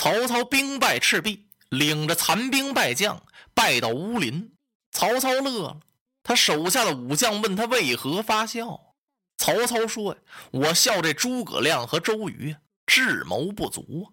曹操兵败赤壁，领着残兵败将败到乌林。曹操乐了，他手下的武将问他为何发笑。曹操说：“呀，我笑这诸葛亮和周瑜智谋不足啊。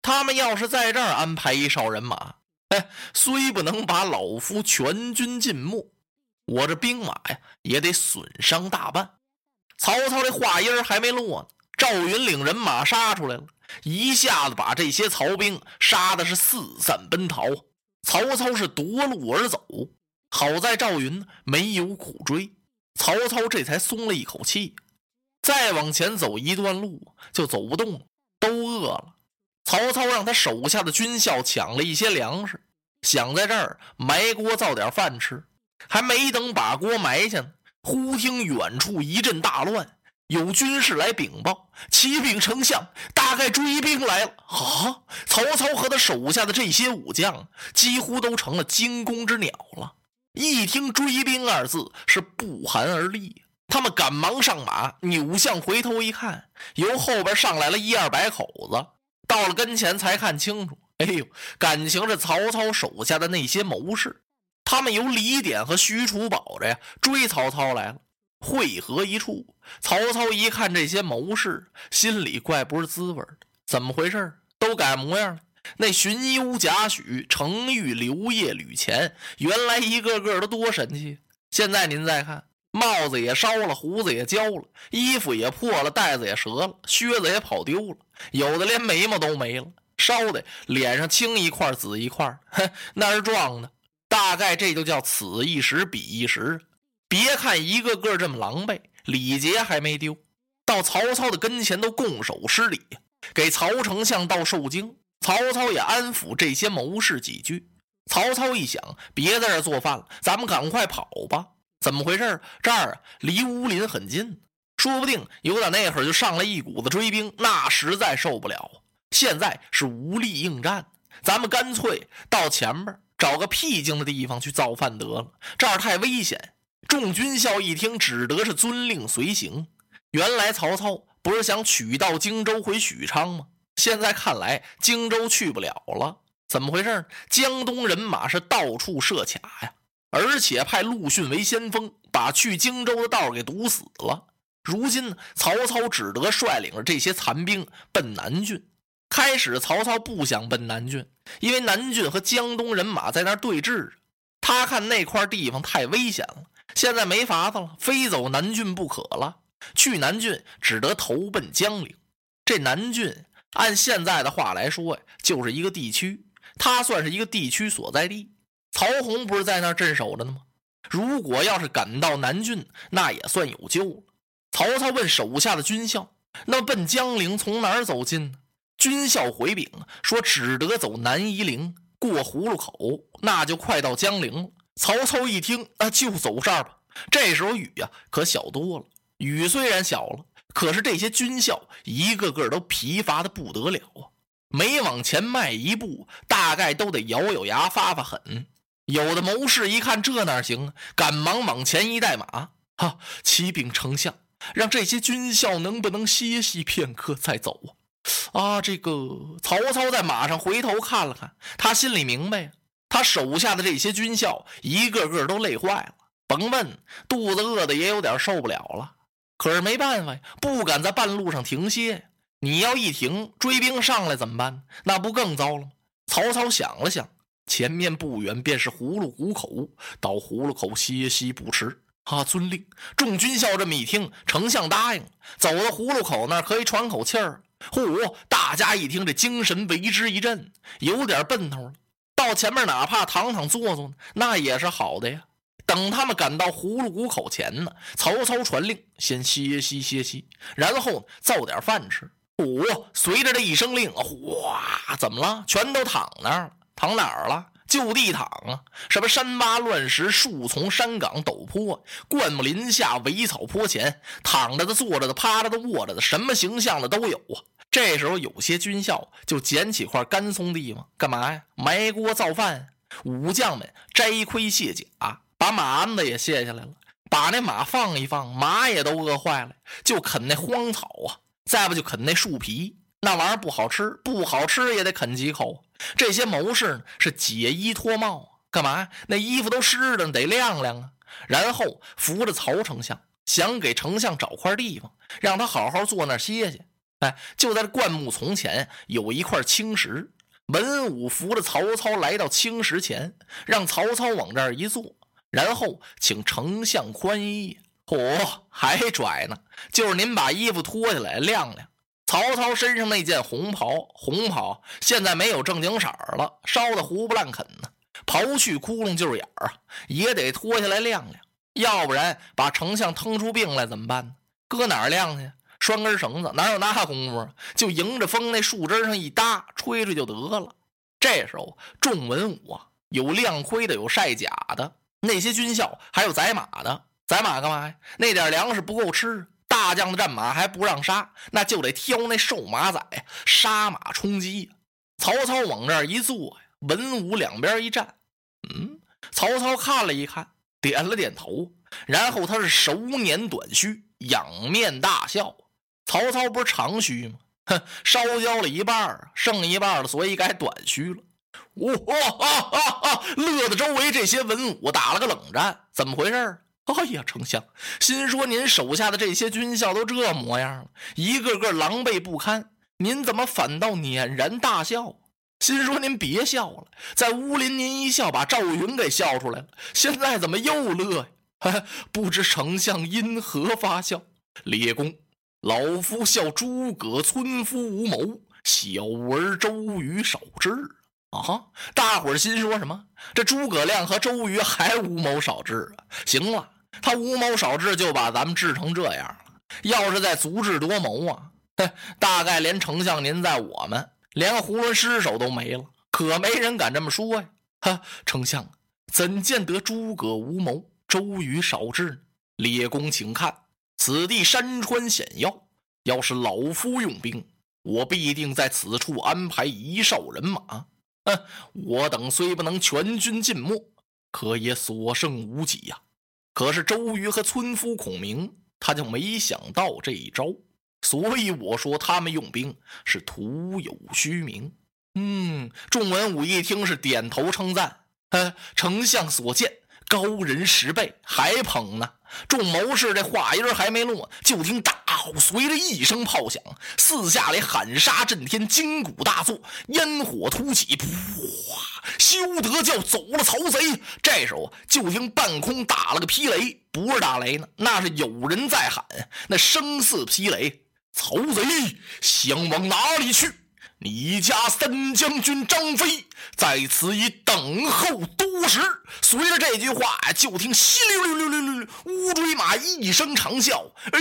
他们要是在这儿安排一哨人马，哎，虽不能把老夫全军尽没，我这兵马呀也得损伤大半。”曹操这话音还没落呢，赵云领人马杀出来了，一下子把这些曹兵杀的是四散奔逃。曹操是夺路而走，好在赵云没有苦追。曹操这才松了一口气，再往前走一段路就走不动了，都饿了。曹操让他手下的军校抢了一些粮食，想在这儿埋锅造点饭吃。还没等把锅埋下呢，忽听远处一阵大乱，有军士来禀报：“启禀丞相，大概追兵来了。”啊！曹操和他手下的这些武将几乎都成了惊弓之鸟了。一听“追兵”二字，是不寒而栗。他们赶忙上马，扭向回头一看，由后边上来了一二百口子。到了跟前，才看清楚，哎呦，感情是曹操手下的那些谋士。他们由李典和许褚保着呀，追曹操来了。汇合一处，曹操一看这些谋士，心里怪不是滋味。怎么回事？都改模样了。那荀攸、贾诩、程昱、刘烨、吕虔，原来一个个都多神气。现在您再看，帽子也烧了，胡子也焦了，衣服也破了，带子也折了，靴子也跑丢了，有的连眉毛都没了，烧的脸上青一块紫一块，哼，那是撞的。大概这就叫此一时彼一时。别看一个个这么狼狈，礼节还没丢，到曹操的跟前都拱手施礼，给曹丞相道受惊。曹操也安抚这些谋士几句。曹操一想，别在这做饭了，咱们赶快跑吧。怎么回事？这儿，离乌林很近，说不定有点那会儿就上来一股子追兵，那实在受不了。现在是无力应战，咱们干脆到前边找个僻静的地方去造饭得了。这儿太危险。众军校一听，只得是遵令随行。原来曹操不是想取道荆州回许昌吗？现在看来，荆州去不了了。怎么回事？江东人马是到处设卡呀，而且派陆逊为先锋，把去荆州的道给堵死了。如今，曹操只得率领着这些残兵奔南郡。开始，曹操不想奔南郡，因为南郡和江东人马在那儿对峙，他看那块地方太危险了。现在没法子了，非走南郡不可了。去南郡只得投奔江陵。这南郡。按现在的话来说呀，就是一个地区，它算是一个地区所在地。曹洪不是在那儿镇守着呢吗？如果要是赶到南郡，那也算有救了。曹操问手下的军校：“那奔江陵从哪儿走近呢？”军校回禀说：“只得走南夷陵，过葫芦口，那就快到江陵了。”曹操一听，那就走这儿吧。这时候雨呀，可小多了。雨虽然小了。可是这些军校一个个都疲乏的不得了啊！每往前迈一步，大概都得咬咬牙发发狠。有的谋士一看这哪行啊，赶忙往前一带马，哈！启禀丞相，让这些军校能不能歇息片刻再走啊？啊！这个曹操在马上回头看了看，他心里明白呀，他手下的这些军校一个个都累坏了，甭问，肚子饿的也有点受不了了。可是没办法呀，不敢在半路上停歇。你要一停，追兵上来怎么办？那不更糟了吗？曹操想了想，前面不远便是葫芦谷口，到葫芦口歇息不迟。啊，遵令。众军校这么一听，丞相答应，走到葫芦口那儿可以喘口气儿。嚯！大家一听，这精神为之一振，有点奔头了。到前面哪怕躺躺坐坐呢，那也是好的呀。等他们赶到葫芦谷口前呢，曹操传令先歇息歇息，然后造点饭吃。哦，随着这一声令，哗，怎么了？全都躺那儿了？躺哪儿了？就地躺啊！什么山洼乱石、树丛、山岗、陡坡、灌木林下、苇草坡前，躺着的、坐着的、趴着的、卧着的，什么形象的都有啊！这时候有些军校就捡起块干松地方，干嘛呀？埋锅造饭。武将们摘盔卸甲。把马鞍子也卸下来了，把那马放一放，马也都饿坏了，就啃那荒草啊，再不就啃那树皮。那玩意儿不好吃，不好吃也得啃几口。这些谋士呢是解衣脱帽，干嘛呀？那衣服都湿了，得晾晾啊。然后扶着曹丞相，想给丞相找块地方，让他好好坐那歇歇。哎，就在这灌木丛前有一块青石，文武扶着曹操来到青石前，让曹操往这儿一坐，然后请丞相宽衣。嚯，还拽呢！就是您把衣服脱下来晾晾。曹操身上那件红袍，红袍现在没有正经色儿了，烧的糊不烂啃呢。刨去窟窿就是眼儿啊，也得脱下来晾晾，要不然把丞相腾出病来怎么办呢？搁哪儿晾去？拴根绳子，哪有那功夫？就迎着风那树枝上一搭，吹吹就得了。这时候众文武啊，有亮盔的，有晒甲的，那些军校还有宰马的。宰马干嘛呀？那点粮食不够吃，大将的战马还不让杀，那就得挑那瘦马仔杀马充饥。曹操往这儿一坐呀，文武两边一站。嗯，曹操看了一看，点了点头，然后他是手捻短须，仰面大笑。曹操不是长须吗？哼，烧焦了一半剩一半了，所以改短须了。哇哈哈哈！乐的周围这些文武打了个冷战，怎么回事？哎呀，丞相，心说您手下的这些军校都这模样了，一个个狼狈不堪，您怎么反倒捻然大笑？心说您别笑了，在乌林您一笑把赵云给笑出来了，现在怎么又乐呀？不知丞相因何发笑？列公，老夫笑诸葛村夫无谋，小儿周瑜少智啊哈！大伙儿心说什么？这诸葛亮和周瑜还无谋少智啊？行了。他无谋少智，就把咱们治成这样了。要是再足智多谋啊，哼，大概连丞相您在我们，连个囫囵尸首都没了。可没人敢这么说呀！哈，丞相怎见得诸葛无谋，周瑜少智呢？列公请看，此地山川险要，要是老夫用兵，我必定在此处安排一哨人马。哼，我等虽不能全军尽没，可也所剩无几呀。可是周瑜和村夫孔明，他就没想到这一招，所以我说他们用兵是徒有虚名。嗯，众文武一听是点头称赞，呃，丞相所见高人十倍，还捧呢。众谋士这话音还没落，就听大吼，随着一声炮响，四下里喊杀震天，金鼓大作，烟火突起，噗！休得叫走了曹贼！这时候就听半空打了个霹雷，不是打雷呢，那是有人在喊，那声似霹雷：“曹贼想往哪里去？”你家三将军张飞在此已等候多时。随着这句话就听稀溜溜溜溜溜，乌骓马一声长啸。哎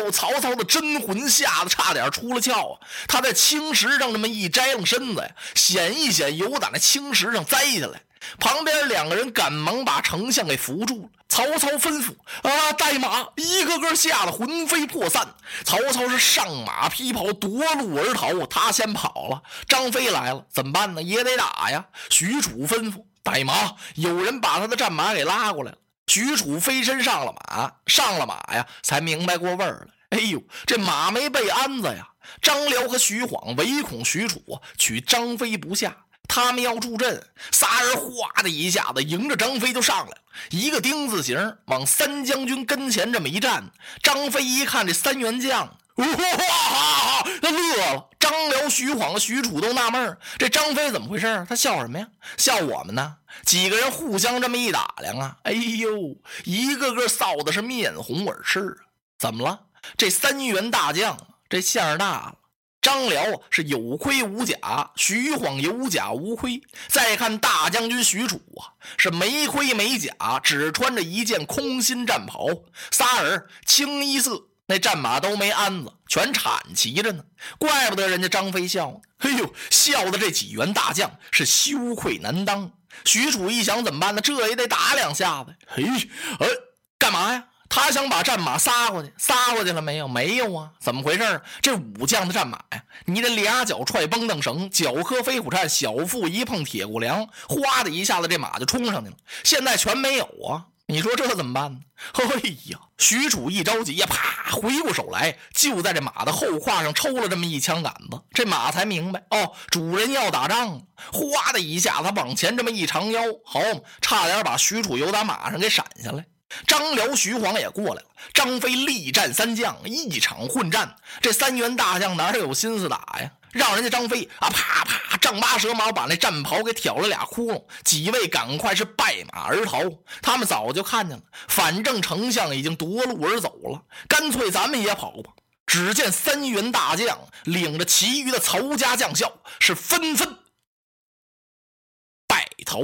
呦，曹操的真魂吓得差点出了窍啊！他在青石上这么一摘楞身子呀，险一险由打那青石上栽下来。旁边两个人赶忙把丞相给扶住了。曹操吩咐：“啊，带马！”一个个吓得魂飞魄散。曹操是上马劈袍，夺路而逃。他先跑了。张飞来了，怎么办呢？也得打呀。许褚吩咐：“带马！”有人把他的战马给拉过来了。许褚飞身上了马，上了马呀，才明白过味儿了。哎呦，这马没备鞍子呀！张辽和徐晃唯恐许褚取张飞不下。他们要助阵，仨人哗的一下子迎着张飞就上来了，一个丁字形往三将军跟前这么一站。张飞一看这三员将，哇哈哈，他乐了。张辽、徐晃、许褚都纳闷这张飞怎么回事？他笑什么呀？笑我们呢？几个人互相这么一打量啊，哎呦，一个个臊的是面红耳赤啊！怎么了？这三员大将这相儿大了。张辽是有盔无甲，徐晃有甲无盔。再看大将军许褚啊，是没盔没甲，只穿着一件空心战袍。仨人清一色，那战马都没鞍子，全铲骑着呢。怪不得人家张飞笑呢。哎呦，笑的这几员大将是羞愧难当。许褚一想，怎么办呢？这也得打两下子。嘿，呃，干嘛呀？他想把战马撒过去，撒过去了没有？没有啊！怎么回事这武将的战马呀，你得俩脚踹绷凳绳，脚磕飞虎颤，小腹一碰铁骨梁，哗的一下子，这马就冲上去了。现在全没有啊！你说这怎么办呢？哎呀，许褚一着急呀，啪，回过手来，就在这马的后胯上抽了这么一枪杆子。这马才明白，哦，主人要打仗。哗的一下，他往前这么一长腰，好，差点把许褚由打马上给闪下来。张辽、徐晃也过来了。张飞力战三将，一场混战。这三员大将哪有心思打呀？让人家张飞啊，啪啪丈八蛇矛，把那战袍给挑了俩窟窿。几位赶快是败马而逃。他们早就看见了，反正丞相已经夺路而走了，干脆咱们也跑吧。只见三员大将领着其余的曹家将校是纷纷败逃。